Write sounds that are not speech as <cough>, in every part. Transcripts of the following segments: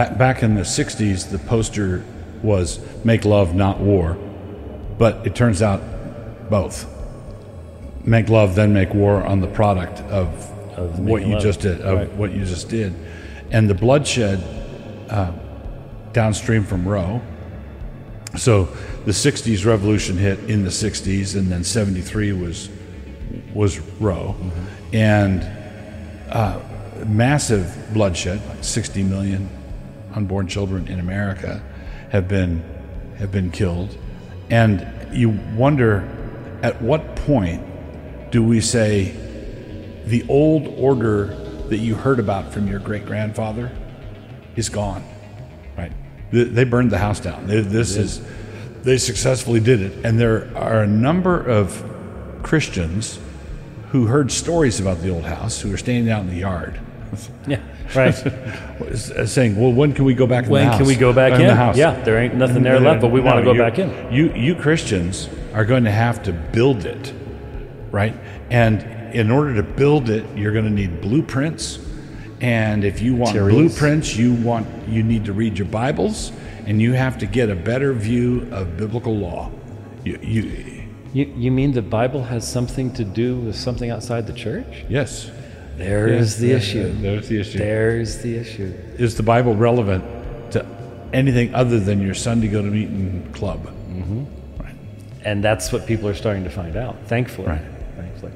back back in the '60s, the poster was "Make love, not war," but it turns out both. Make love, then make war on the product of, Of what you love. just did, of Right. what you just did, and the bloodshed uh, downstream from Roe. So the '60s revolution hit in the '60s, and then '73 was was Roe, and uh, massive bloodshed. 60 million unborn children in America have been have been killed, and you wonder at what point do we say the old order that you heard about from your great grandfather is gone, right? They, burned the house down. This is they successfully did it, and there are a number of Christians who heard stories about the old house who are standing out in the yard. Yeah, right. <laughs> Uh, saying, "Well, when can we go back? In When the house? can we go back in? in? the house? Yeah, there ain't nothing there left, but we wanna go you- back in. You, you Christians are going to have to build it, right? And in order to build it, you're going to need blueprints. And if you want Materials. blueprints, you want you need to read your Bibles, and you have to get a better view of biblical law. You, you You, you mean the Bible has something to do with something outside the church? yes. There's the Yeah, issue. There's the issue. There's the issue. Is the Bible relevant to anything other than your Sunday go to meeting club? Mm-hmm. And that's what people are starting to find out, thankfully. Right. Thankfully.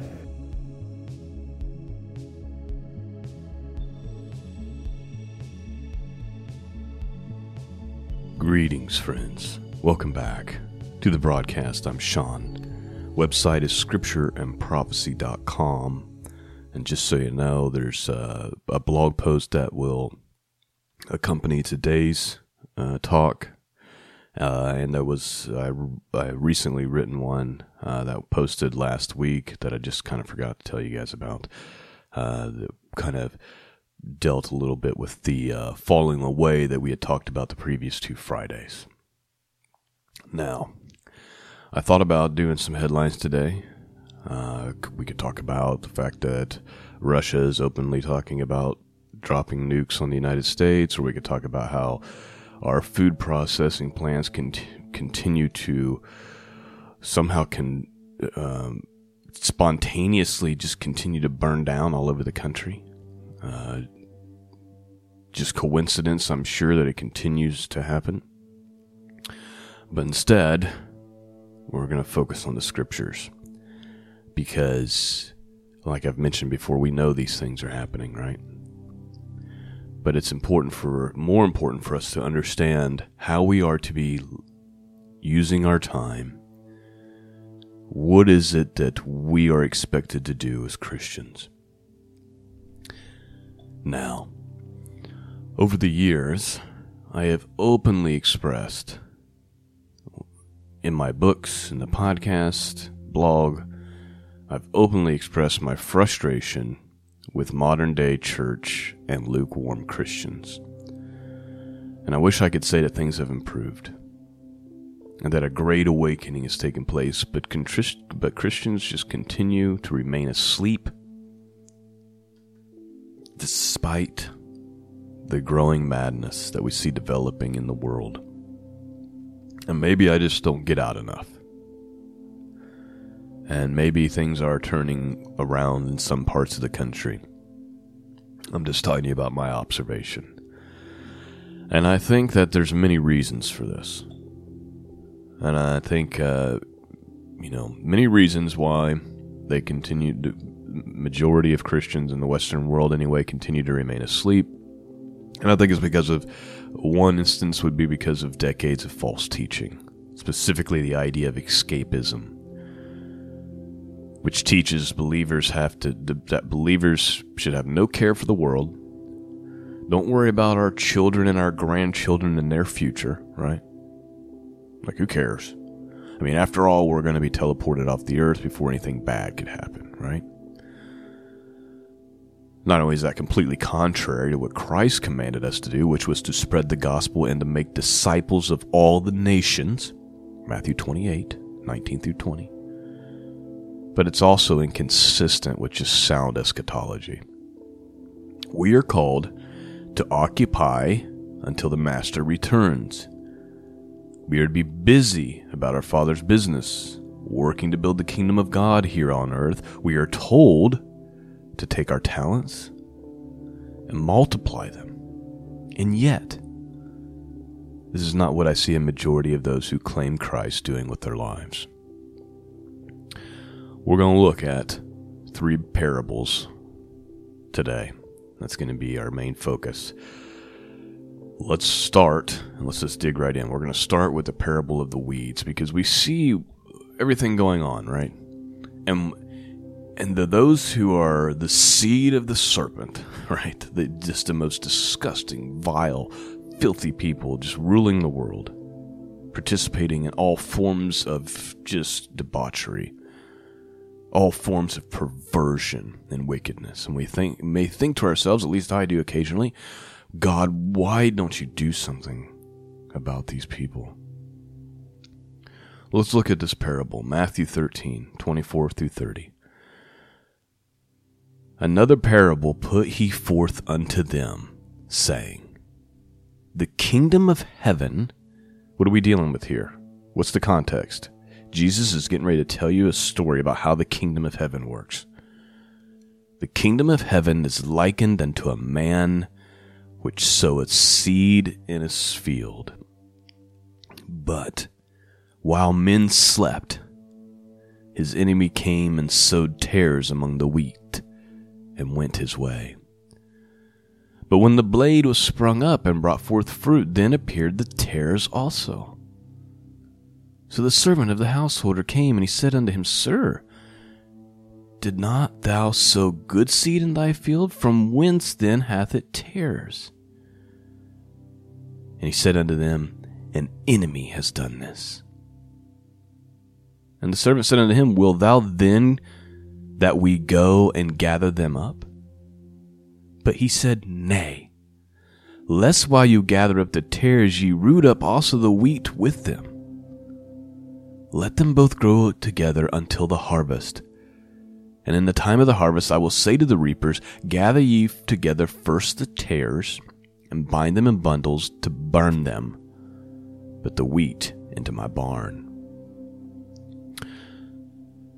Greetings, friends. Welcome back to the broadcast. I'm Sean. Website is scriptureandprophecy.com. And just so you know, there's uh, a blog post that will accompany today's uh, talk. Uh, and there was, I, I recently written one uh, that posted last week that I just kind of forgot to tell you guys about. Uh, that kind of dealt a little bit with the falling away that we had talked about the previous two Fridays. Now, I thought about doing some headlines today. Uh, we could talk about the fact that Russia is openly talking about dropping nukes on the United States, or we could talk about how our food processing plants can continue to somehow can um, spontaneously just continue to burn down all over the country. Uh, just coincidence, I'm sure that it continues to happen. But instead, we're going to focus on the scriptures. Because, like I've mentioned before, we know these things are happening, right? But it's important for, more important for us to understand how we are to be using our time. What is it that we are expected to do as Christians? Now, over the years, I have openly expressed in my books, in the podcast, blog, I've openly expressed my frustration with modern day church and lukewarm Christians. And I wish I could say that things have improved and that a great awakening has taken place, but, contris- but Christians just continue to remain asleep despite the growing madness that we see developing in the world. And maybe I just don't get out enough. And maybe things are turning around in some parts of the country. I'm just telling you about my observation. And I think that there's many reasons for this. And I think, uh, you know, many reasons why they continue to, majority of Christians in the Western world anyway, continue to remain asleep. And I think it's because of one instance would be because of decades of false teaching, specifically the idea of escapism, which teaches believers have to that believers should have no care for the world. Don't worry about our children and our grandchildren and their future, right? Like who cares? I mean, after all, we're going to be teleported off the earth before anything bad could happen, right? Not only is that completely contrary to what Christ commanded us to do, which was to spread the gospel and to make disciples of all the nations, Matthew 28, 19 through 20, but it's also inconsistent with just sound eschatology. We are called to occupy until the master returns. We are to be busy about our Father's business, working to build the kingdom of God here on earth. We are told to take our talents and multiply them. And yet, this is not what I see a majority of those who claim Christ doing with their lives. We're going to look at three parables today. That's going to be our main focus. Let's start, and let's just dig right in. We're going to start with the parable of the weeds because we see everything going on, right? And and the, those who are the seed of the serpent, <laughs> right? The, just the most disgusting, vile, filthy people just ruling the world, participating in all forms of just debauchery, all forms of perversion and wickedness. And we think may think to ourselves, at least I do occasionally, God, why don't you do something about these people? Let's look at this parable, Matthew 13, 24 through 30. Another parable put he forth unto them, saying, The kingdom of heaven. What are we dealing with here? What's the context? Jesus is getting ready to tell you a story about how the kingdom of heaven works. The kingdom of heaven is likened unto a man which soweth seed in his field. But while men slept, his enemy came and sowed tares among the wheat and went his way. But when the blade was sprung up and brought forth fruit, then appeared the tares also. So the servant of the householder came, and he said unto him, Sir, did not thou sow good seed in thy field? From whence then hath it tares? And he said unto them, An enemy has done this. And the servant said unto him, Will thou then that we go and gather them up? But he said, Nay, lest while you gather up the tares ye root up also the wheat with them. Let them both grow together until the harvest. And in the time of the harvest I will say to the reapers, Gather ye together first the tares, and bind them in bundles to burn them, but the wheat into my barn.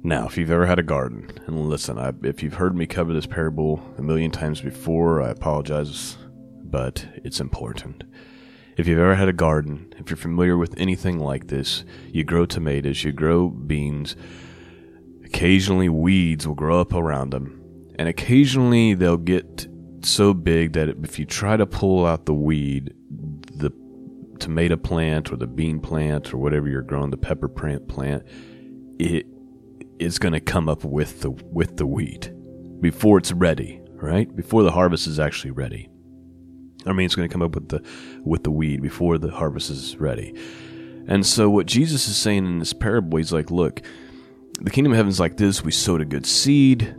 Now, if you've ever had a garden, and listen, I, if you've heard me cover this parable a million times before, I apologize, but it's important. If you've ever had a garden, if you're familiar with anything like this, you grow tomatoes, you grow beans, occasionally weeds will grow up around them, and occasionally they'll get so big that if you try to pull out the weed, the tomato plant or the bean plant or whatever you're growing, the pepper plant plant, it is going to come up with the with the wheat before it's ready, right? Before the harvest is actually ready. I mean, it's going to come up with the with the weed before the harvest is ready. And so, what Jesus is saying in this parable, he's like, "Look, the kingdom of heaven is like this. We sowed a good seed,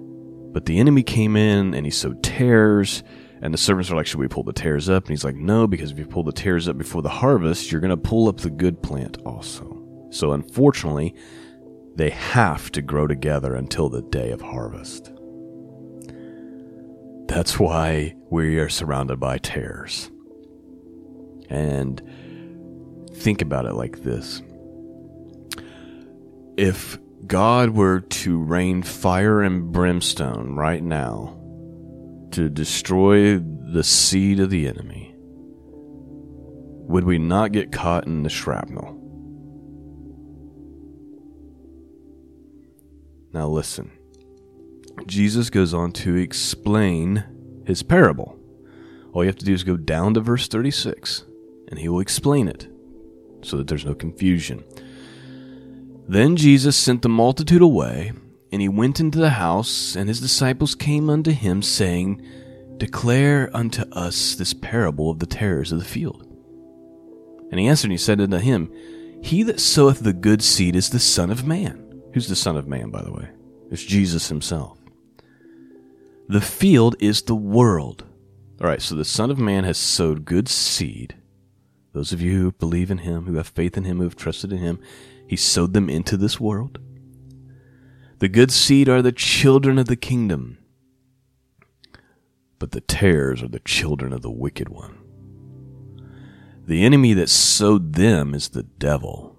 but the enemy came in and he sowed tares." And the servants are like, Should we pull the tares up? And he's like, No, because if you pull the tares up before the harvest, you're going to pull up the good plant also. So, unfortunately, they have to grow together until the day of harvest. That's why we are surrounded by tares. And think about it like this if God were to rain fire and brimstone right now to destroy the seed of the enemy, would we not get caught in the shrapnel? Now, listen. Jesus goes on to explain his parable. All you have to do is go down to verse 36, and he will explain it so that there's no confusion. Then Jesus sent the multitude away, and he went into the house, and his disciples came unto him, saying, Declare unto us this parable of the tares of the field. And he answered and he said unto him, He that soweth the good seed is the Son of Man. Who's the Son of Man, by the way? It's Jesus himself. The field is the world. All right, so the Son of Man has sowed good seed. Those of you who believe in him, who have faith in him, who have trusted in him, he sowed them into this world. The good seed are the children of the kingdom, but the tares are the children of the wicked one. The enemy that sowed them is the devil.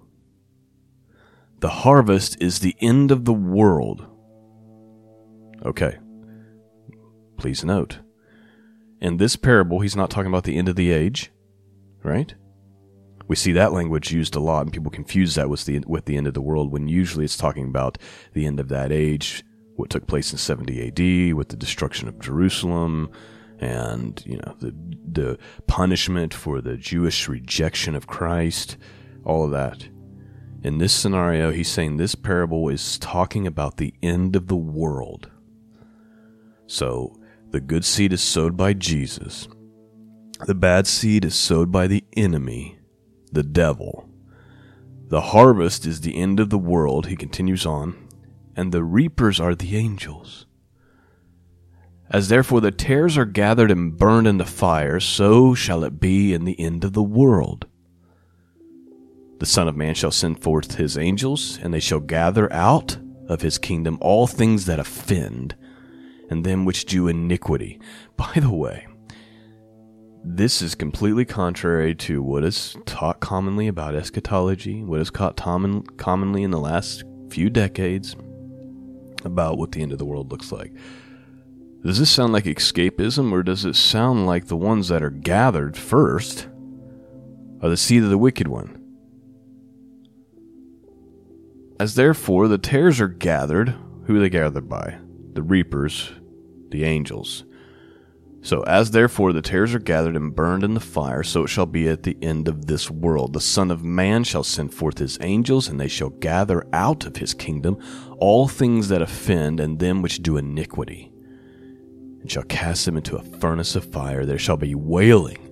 The harvest is the end of the world. Okay. Please note. In this parable, he's not talking about the end of the age, right? We see that language used a lot, and people confuse that with the with the end of the world when usually it's talking about the end of that age, what took place in 70 AD with the destruction of Jerusalem, and you know the the punishment for the Jewish rejection of Christ, all of that. In this scenario, he's saying this parable is talking about the end of the world. So the good seed is sowed by Jesus. The bad seed is sowed by the enemy, the devil. The harvest is the end of the world, he continues on, and the reapers are the angels. As therefore the tares are gathered and burned in the fire, so shall it be in the end of the world. The Son of Man shall send forth his angels, and they shall gather out of his kingdom all things that offend and them which do iniquity. <laughs> By the way, this is completely contrary to what is taught commonly about eschatology, what is taught commonly in the last few decades about what the end of the world looks like. Does this sound like escapism, or does it sound like the ones that are gathered first are the seed of the wicked one? As therefore the tares are gathered, who are they gathered by? The reapers, the angels. So, as therefore the tares are gathered and burned in the fire, so it shall be at the end of this world. The Son of Man shall send forth his angels, and they shall gather out of his kingdom all things that offend and them which do iniquity, and shall cast them into a furnace of fire. There shall be wailing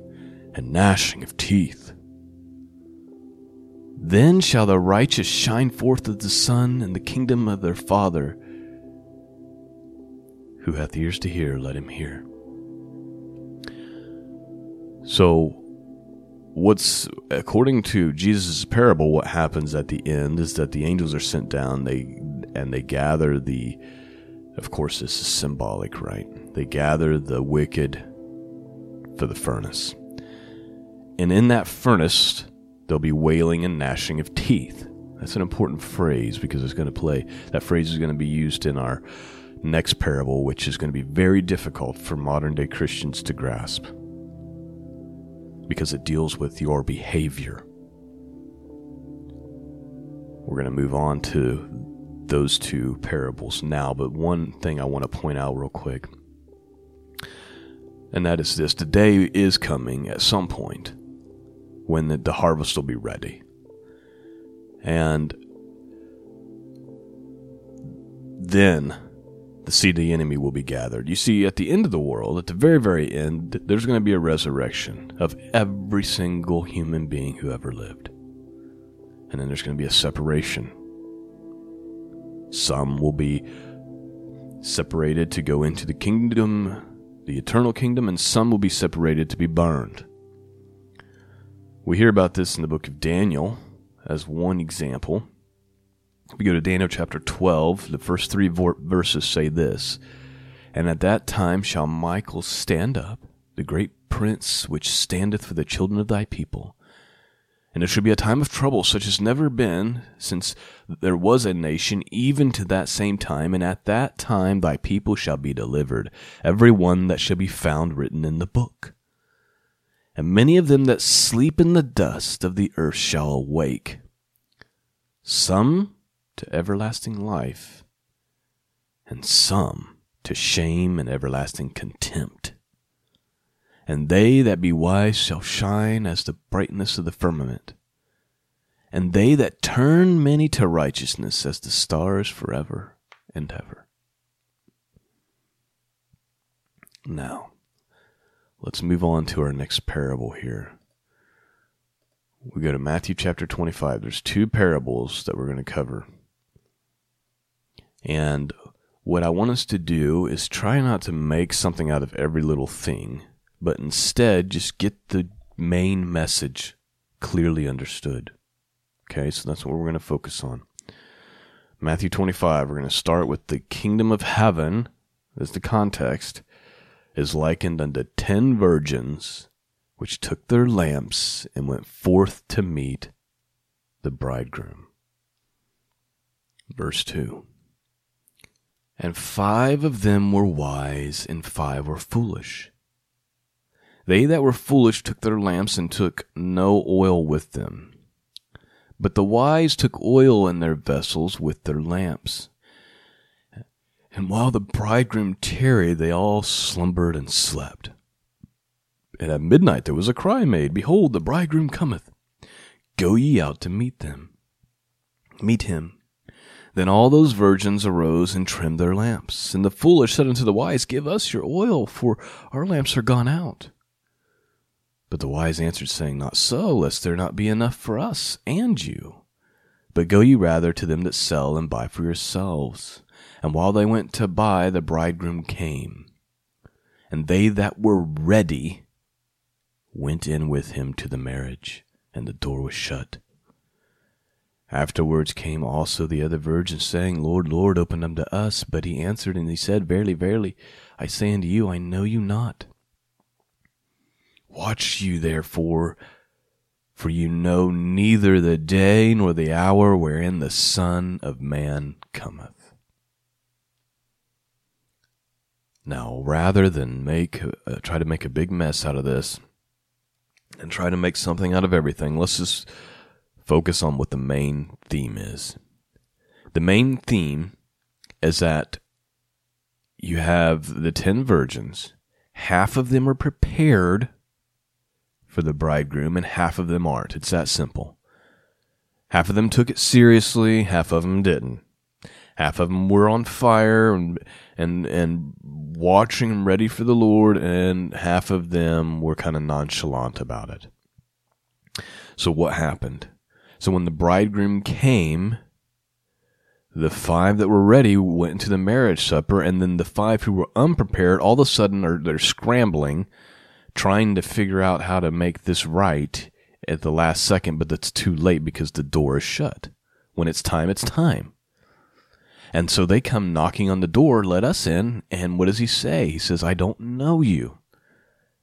and gnashing of teeth. Then shall the righteous shine forth as the sun in the kingdom of their Father. Who hath ears to hear, let him hear. So, what's according to Jesus' parable, what happens at the end is that the angels are sent down. They and they gather the. Of course, this is symbolic, right? They gather the wicked for the furnace, and in that furnace, there'll be wailing and gnashing of teeth. That's an important phrase because it's going to play. That phrase is going to be used in our next parable, which is going to be very difficult for modern day Christians to grasp because it deals with your behavior. We're going to move on to those two parables now, but one thing I want to point out real quick, and that is this the day is coming at some point when the, the harvest will be ready. And then the seed of the enemy will be gathered. You see, at the end of the world, at the very, very end, there's going to be a resurrection of every single human being who ever lived. And then there's going to be a separation. Some will be separated to go into the kingdom, the eternal kingdom, and some will be separated to be burned. We hear about this in the book of Daniel as one example. We go to Daniel chapter 12. The first three verses say this And at that time shall Michael stand up, the great prince which standeth for the children of thy people. And it shall be a time of trouble such as never been since there was a nation, even to that same time. And at that time thy people shall be delivered, every one that shall be found written in the book. And many of them that sleep in the dust of the earth shall awake, some to everlasting life, and some to shame and everlasting contempt. And they that be wise shall shine as the brightness of the firmament, and they that turn many to righteousness as the stars forever and ever. Now, let's move on to our next parable here. We go to Matthew chapter 25. There's two parables that we're going to cover. And what I want us to do is try not to make something out of every little thing, but instead just get the main message clearly understood. Okay, so that's what we're going to focus on. Matthew 25, we're going to start with the kingdom of heaven, as the context, is likened unto ten virgins which took their lamps and went forth to meet the bridegroom. Verse 2 And five of them were wise, and five were foolish. They that were foolish took their lamps and took no oil with them. But the wise took oil in their vessels with their lamps. And while the bridegroom tarried, they all slumbered and slept. And at midnight there was a cry made, Behold, the bridegroom cometh. Go ye out to meet them. Meet him. Then all those virgins arose and trimmed their lamps. And the foolish said unto the wise, Give us your oil, for our lamps are gone out. But the wise answered, saying, Not so, lest there not be enough for us and you. But go ye rather to them that sell and buy for yourselves. And while they went to buy, the bridegroom came. And they that were ready went in with him to the marriage, and the door was shut. Afterwards came also the other virgins, saying, Lord, Lord, open unto us. But he answered and he said, Verily, verily, I say unto you, I know you not. Watch you therefore, for you know neither the day nor the hour wherein the Son of Man cometh. Now, rather than make uh, try to make a big mess out of this and try to make something out of everything, let's just focus on what the main theme is. The main theme is that you have the 10 virgins, half of them are prepared for the bridegroom and half of them aren't. It's that simple. Half of them took it seriously, half of them didn't. Half of them were on fire and and and watching and ready for the Lord, and half of them were kind of nonchalant about it. So what happened? So when the bridegroom came, the five that were ready went into the marriage supper, and then the five who were unprepared all of a sudden are they're scrambling, trying to figure out how to make this right at the last second, but it's too late because the door is shut. When it's time, it's time. And so they come knocking on the door, let us in, and what does he say? He says, I don't know you.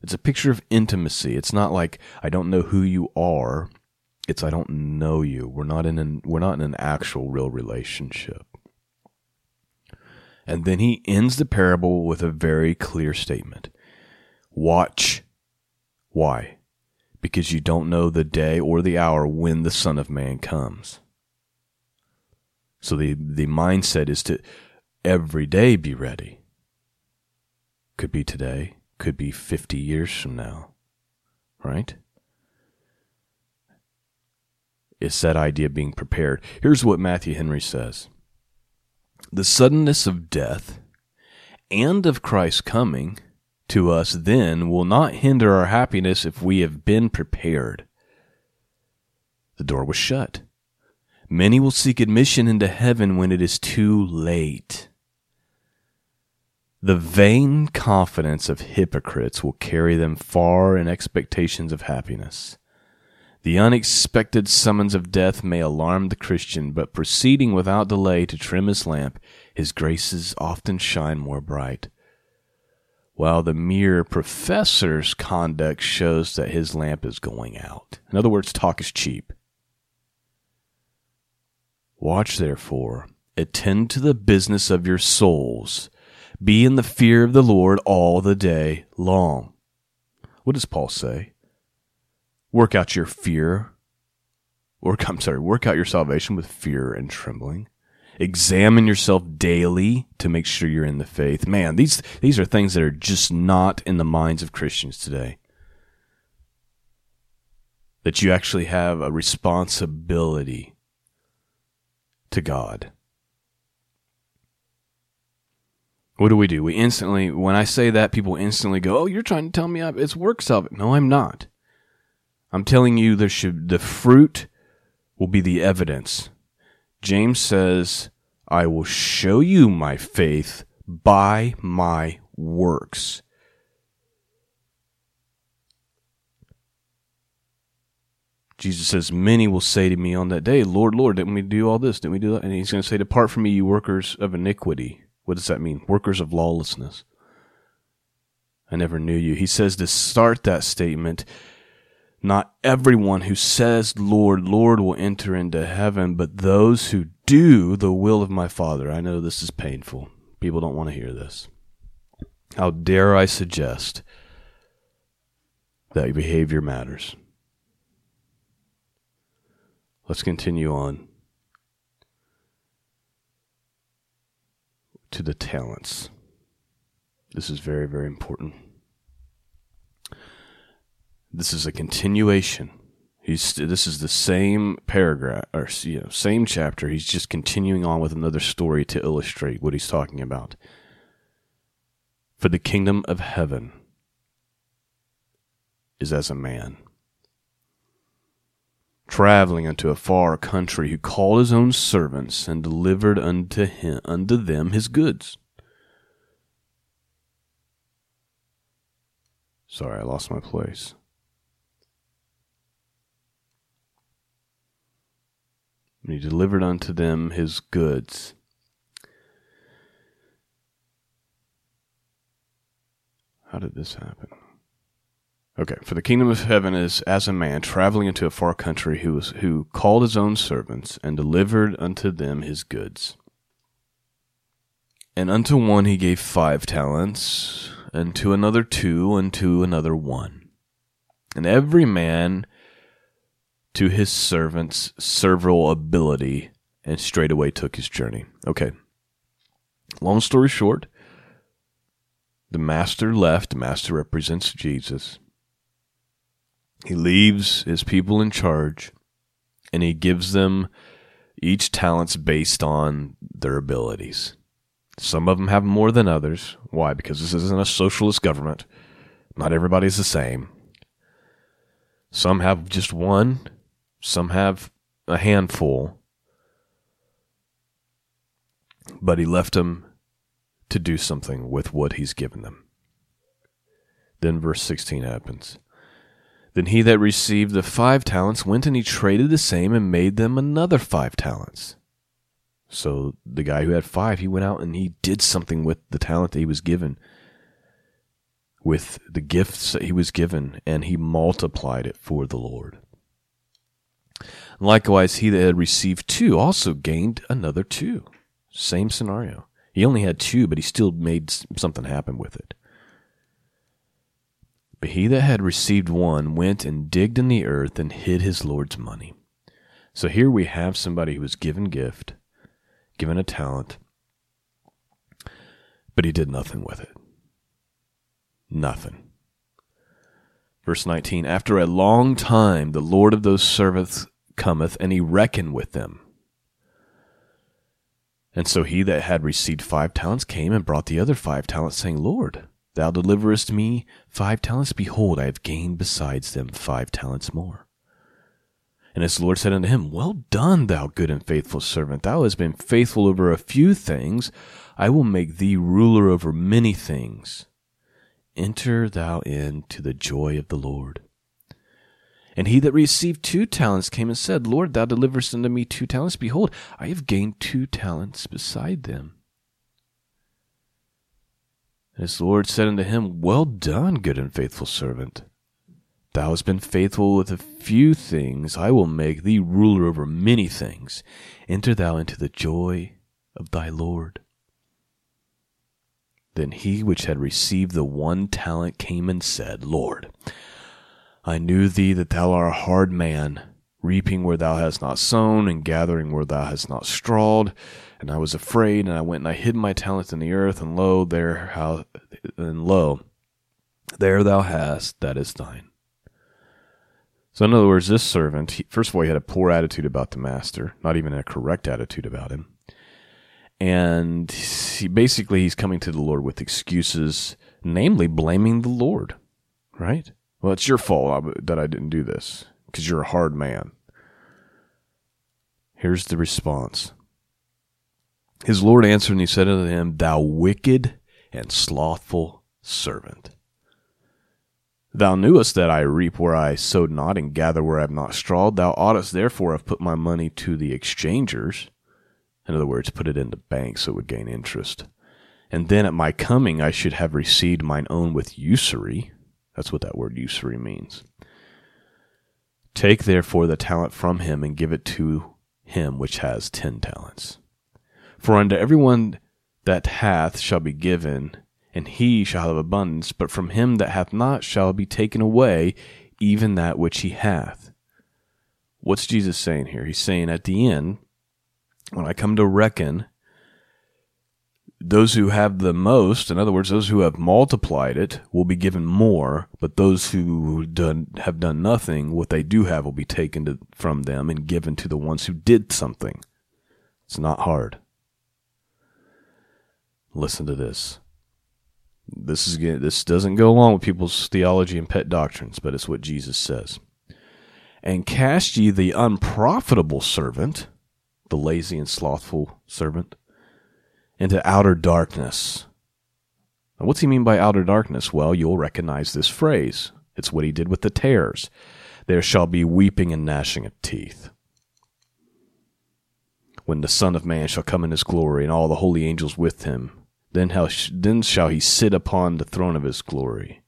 It's a picture of intimacy. It's not like I don't know who you are. It's I don't know you. We're not in an we're not in an actual real relationship. And then he ends the parable with a very clear statement. Watch. Why? Because you don't know the day or the hour when the Son of Man comes. So the, the mindset is to every day be ready. Could be today, could be 50 years from now, right? It's that idea of being prepared. Here's what Matthew Henry says The suddenness of death and of Christ's coming to us then will not hinder our happiness if we have been prepared. The door was shut. Many will seek admission into heaven when it is too late. The vain confidence of hypocrites will carry them far in expectations of happiness. The unexpected summons of death may alarm the Christian, but proceeding without delay to trim his lamp, his graces often shine more bright. While the mere professor's conduct shows that his lamp is going out. In other words, talk is cheap. Watch therefore, attend to the business of your souls, be in the fear of the Lord all the day long. What does Paul say? Work out your fear. Work, I'm sorry, work out your salvation with fear and trembling. Examine yourself daily to make sure you're in the faith. Man, these, these are things that are just not in the minds of Christians today. That you actually have a responsibility to God. What do we do? We instantly, when I say that, people instantly go, "Oh, you're trying to tell me it's of it." No, I'm not. I'm telling you, there should the fruit will be the evidence. James says, "I will show you my faith by my works." Jesus says, Many will say to me on that day, Lord, Lord, didn't we do all this? Didn't we do that? And he's going to say, Depart from me, you workers of iniquity. What does that mean? Workers of lawlessness. I never knew you. He says to start that statement, not everyone who says, Lord, Lord, will enter into heaven, but those who do the will of my Father. I know this is painful. People don't want to hear this. How dare I suggest that behavior matters? Let's continue on to the talents. This is very, very important. This is a continuation. He's this is the same paragraph or you know, same chapter. He's just continuing on with another story to illustrate what he's talking about. For the kingdom of heaven is as a man traveling unto a far country who called his own servants and delivered unto him unto them his goods. Sorry, I lost my place. And he delivered unto them his goods. How did this happen? Okay, for the kingdom of heaven is as a man traveling into a far country who was who called his own servants and delivered unto them his goods. And unto one he gave five talents, and to another two, and to another one. And every man to his servant's several ability, and straightway took his journey. Okay. Long story short, the master left. The master represents Jesus. He leaves his people in charge and he gives them each talents based on their abilities. Some of them have more than others. Why? Because this isn't a socialist government. Not everybody's the same. Some have just one, some have a handful. But he left them to do something with what he's given them. Then verse 16 happens. Then he that received the five talents went and he traded the same and made them another five talents. So the guy who had five, he went out and he did something with the talent that he was given, with the gifts that he was given, and he multiplied it for the Lord. Likewise, he that had received two also gained another two. Same scenario. He only had two, but he still made something happen with it. But he that had received one went and digged in the earth and hid his Lord's money. So here we have somebody who was given gift, given a talent, but he did nothing with it. Nothing. Verse 19 After a long time, the Lord of those servants cometh, and he reckoned with them. And so he that had received five talents came and brought the other five talents, saying, Lord, Thou deliverest me five talents. Behold, I have gained besides them five talents more. And his Lord said unto him, Well done, thou good and faithful servant. Thou hast been faithful over a few things. I will make thee ruler over many things. Enter thou in to the joy of the Lord. And he that received two talents came and said, Lord, thou deliverest unto me two talents. Behold, I have gained two talents beside them. And his Lord said unto him, Well done, good and faithful servant. Thou hast been faithful with a few things, I will make thee ruler over many things. Enter thou into the joy of thy Lord. Then he which had received the one talent came and said, Lord, I knew thee that thou art a hard man, reaping where thou hast not sown, and gathering where thou hast not strawed. And I was afraid, and I went and I hid my talent in the earth, and lo, there how and lo, there thou hast that is thine. So, in other words, this servant, he, first of all, he had a poor attitude about the master, not even a correct attitude about him. And he basically he's coming to the Lord with excuses, namely blaming the Lord, right? Well, it's your fault that I didn't do this because you're a hard man. Here's the response his Lord answered and he said unto him, Thou wicked and slothful servant. Thou knewest that I reap where I sowed not, and gather where I have not strawed. Thou oughtest therefore have put my money to the exchangers. In other words, put it in the bank so it would gain interest. and then at my coming I should have received mine own with usury. That's what that word usury means. Take therefore the talent from him and give it to him which has ten talents. For unto everyone that hath shall be given, and he shall have abundance, but from him that hath not shall be taken away even that which he hath. What's Jesus saying here? He's saying at the end, when I come to reckon, those who have the most, in other words, those who have multiplied it, will be given more, but those who done, have done nothing, what they do have will be taken to, from them and given to the ones who did something. It's not hard. Listen to this. This is this doesn't go along with people's theology and pet doctrines, but it's what Jesus says. And cast ye the unprofitable servant, the lazy and slothful servant, into outer darkness. Now, what's he mean by outer darkness? Well, you'll recognize this phrase. It's what he did with the tares. There shall be weeping and gnashing of teeth. When the Son of Man shall come in his glory, and all the holy angels with him, then, how, then shall he sit upon the throne of his glory.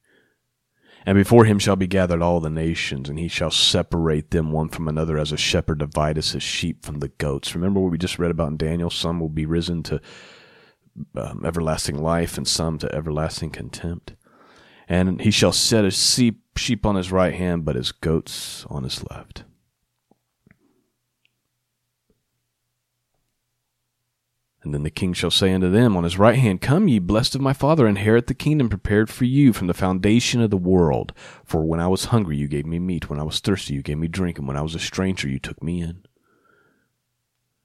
And before him shall be gathered all the nations, and he shall separate them one from another as a shepherd divideth his sheep from the goats. Remember what we just read about in Daniel? Some will be risen to um, everlasting life, and some to everlasting contempt. And he shall set his sheep on his right hand, but his goats on his left. And then the king shall say unto them on his right hand, Come ye, blessed of my father, inherit the kingdom prepared for you from the foundation of the world. For when I was hungry, you gave me meat. When I was thirsty, you gave me drink. And when I was a stranger, you took me in.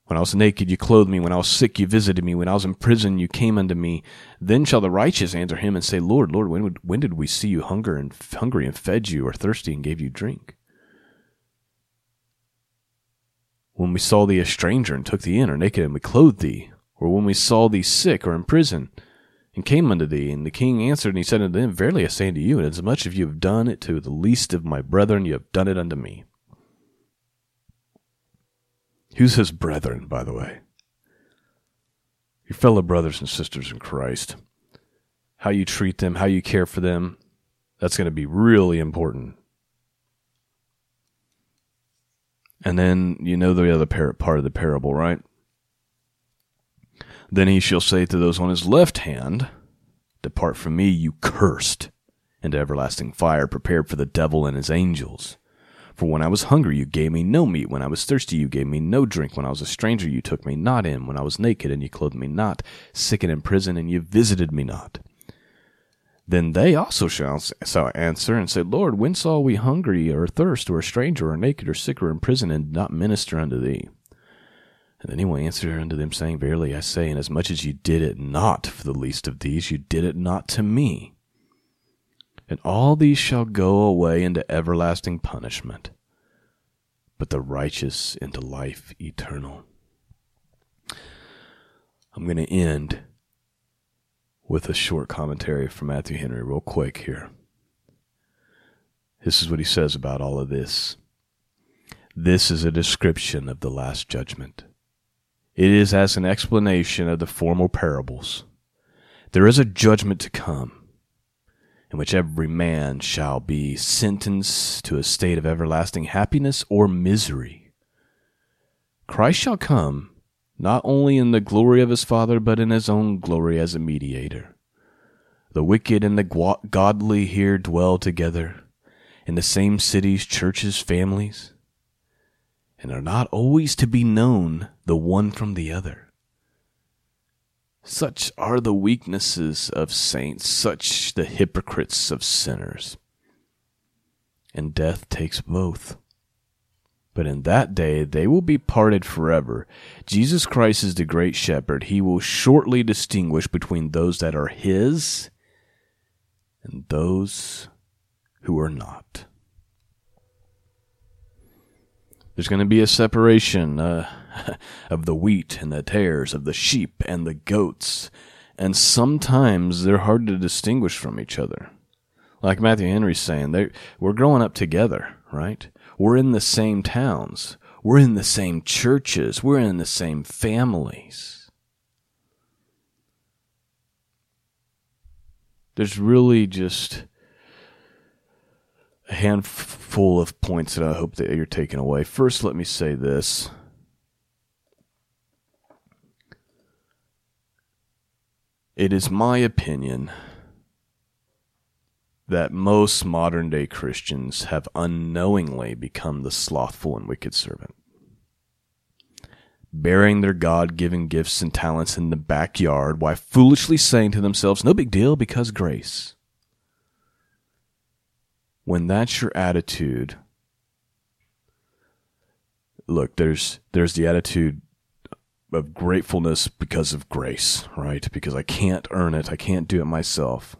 When I was naked, you clothed me. When I was sick, you visited me. When I was in prison, you came unto me. Then shall the righteous answer him and say, Lord, Lord, when, when did we see you hunger and hungry and fed you, or thirsty and gave you drink? When we saw thee a stranger and took thee in, or naked and we clothed thee, or when we saw thee sick or in prison, and came unto thee? And the king answered, and he said unto them, Verily I say unto you, inasmuch as you have done it to the least of my brethren, you have done it unto me. Who's his brethren, by the way? Your fellow brothers and sisters in Christ. How you treat them, how you care for them, that's going to be really important. And then you know the other part of the parable, right? Then he shall say to those on his left hand, Depart from me, you cursed, into everlasting fire prepared for the devil and his angels. For when I was hungry, you gave me no meat. When I was thirsty, you gave me no drink. When I was a stranger, you took me not in. When I was naked, and you clothed me not. Sick and in prison, and you visited me not. Then they also shall answer and say, Lord, when saw we hungry, or thirst, or a stranger, or naked, or sick, or in prison, and did not minister unto thee? And then he will answer unto them, saying, Verily I say, inasmuch as you did it not for the least of these, you did it not to me. And all these shall go away into everlasting punishment, but the righteous into life eternal. I'm going to end with a short commentary from Matthew Henry, real quick here. This is what he says about all of this. This is a description of the Last Judgment. It is as an explanation of the former parables. There is a judgment to come, in which every man shall be sentenced to a state of everlasting happiness or misery. Christ shall come not only in the glory of his Father, but in his own glory as a mediator. The wicked and the godly here dwell together in the same cities, churches, families and are not always to be known the one from the other. Such are the weaknesses of saints, such the hypocrites of sinners. And death takes both. But in that day they will be parted forever. Jesus Christ is the great shepherd. He will shortly distinguish between those that are his and those who are not. There's going to be a separation uh, <laughs> of the wheat and the tares, of the sheep and the goats, and sometimes they're hard to distinguish from each other. Like Matthew Henry's saying, we're growing up together, right? We're in the same towns. We're in the same churches. We're in the same families. there's really just a handful of points that I hope that you're taking away. First, let me say this. It is my opinion that most modern day Christians have unknowingly become the slothful and wicked servant. Burying their God given gifts and talents in the backyard while foolishly saying to themselves, no big deal because grace. When that's your attitude, look, there's, there's the attitude of gratefulness because of grace, right? Because I can't earn it. I can't do it myself.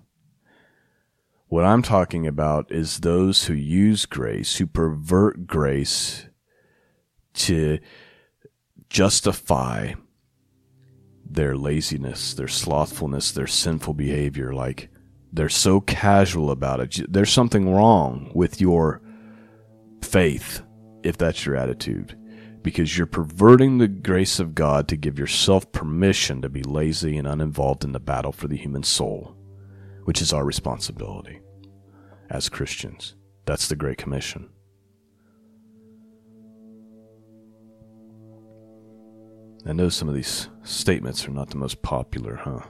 What I'm talking about is those who use grace, who pervert grace to justify their laziness, their slothfulness, their sinful behavior. Like they're so casual about it. There's something wrong with your faith if that's your attitude because you're perverting the grace of God to give yourself permission to be lazy and uninvolved in the battle for the human soul, which is our responsibility as Christians. That's the Great Commission. I know some of these statements are not the most popular, huh?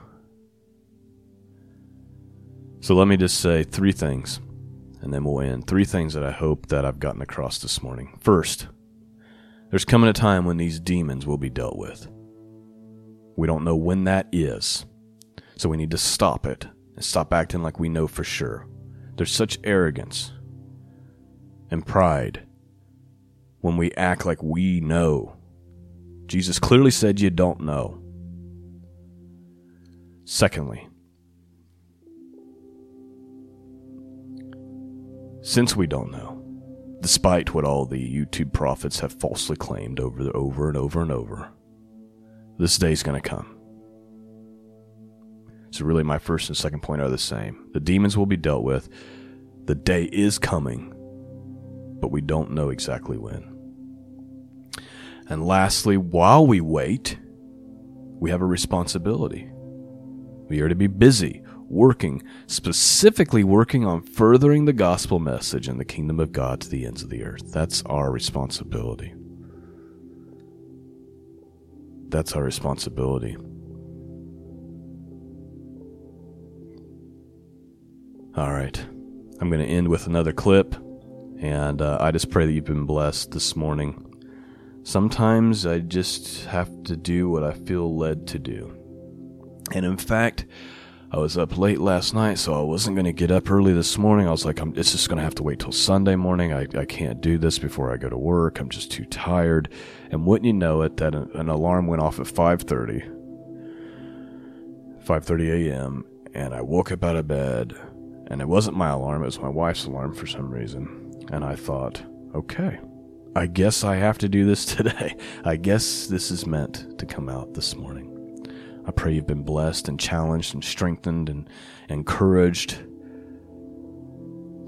So let me just say three things, and then we'll end. Three things that I hope that I've gotten across this morning. First, there's coming a time when these demons will be dealt with. We don't know when that is, so we need to stop it and stop acting like we know for sure. There's such arrogance and pride when we act like we know. Jesus clearly said you don't know. Secondly, since we don't know, despite what all the YouTube prophets have falsely claimed over over and over and over, this day's going to come. So, really, my first and second point are the same. The demons will be dealt with. The day is coming, but we don't know exactly when. And lastly, while we wait, we have a responsibility. We are to be busy, working, specifically working on furthering the gospel message and the kingdom of God to the ends of the earth. That's our responsibility. That's our responsibility. All right. I'm going to end with another clip, and uh, I just pray that you've been blessed this morning. Sometimes I just have to do what I feel led to do. And in fact, I was up late last night, so I wasn't going to get up early this morning. I was like, I'm, it's just going to have to wait till Sunday morning. I, I can't do this before I go to work. I'm just too tired. And wouldn't you know it, that an, alarm went off at 5.30, 5.30 a.m., and I woke up out of bed and it wasn't my alarm, it was my wife's alarm for some reason. And I thought, okay, I guess I have to do this <laughs> today. I guess this is meant to come out this morning. I pray you've been blessed and challenged and strengthened and encouraged.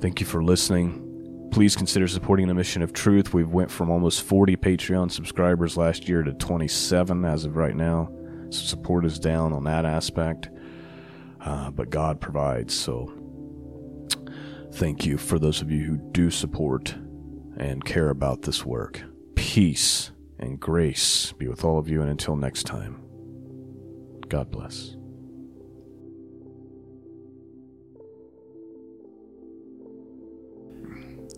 Thank you for listening. Please consider supporting the mission of truth. We've went from almost 40 Patreon subscribers last year to 27 as of right now. So support is down on that aspect. Uh, but God provides. So Thank you for those of you who do support and care about this work. Peace and grace be with all of you, and until next time, God bless.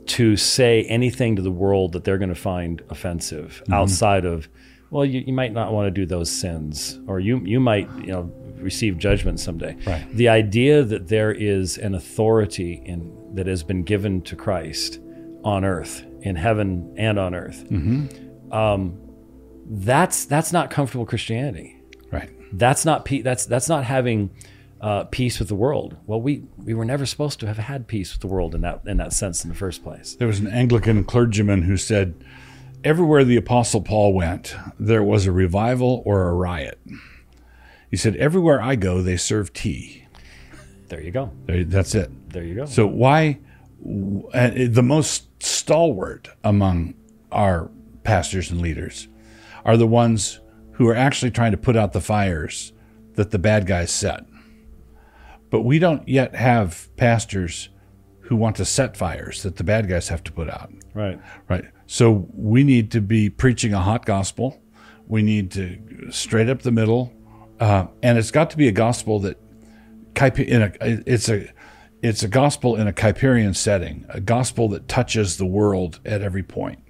To say anything to the world that they're going to find offensive Mm-hmm. outside of, well, you, you might not want to do those sins, or you you might you know receive judgment someday. Right. The idea that there is an authority in that has been given to Christ on earth, in heaven and on earth, Mm-hmm. um, that's that's not comfortable Christianity. That's not pe- that's that's not having uh, peace with the world. Well, we we were never supposed to have had peace with the world in that in that sense in the first place. There was an Anglican clergyman who said, Everywhere the Apostle Paul went, there was a revival or a riot. He said, Everywhere I go, they serve tea. There you go. There- That's it. There you go. So, why uh, the most stalwart among our pastors and leaders are the ones who are actually trying to put out the fires that the bad guys set? but we don't yet have pastors who want to set fires that the bad guys have to put out. Right. Right. So we need to be preaching a hot gospel. We need to straight up the middle, uh, and it's got to be a gospel that in a it's a it's a gospel in a Kuyperian setting, a gospel that touches the world at every point.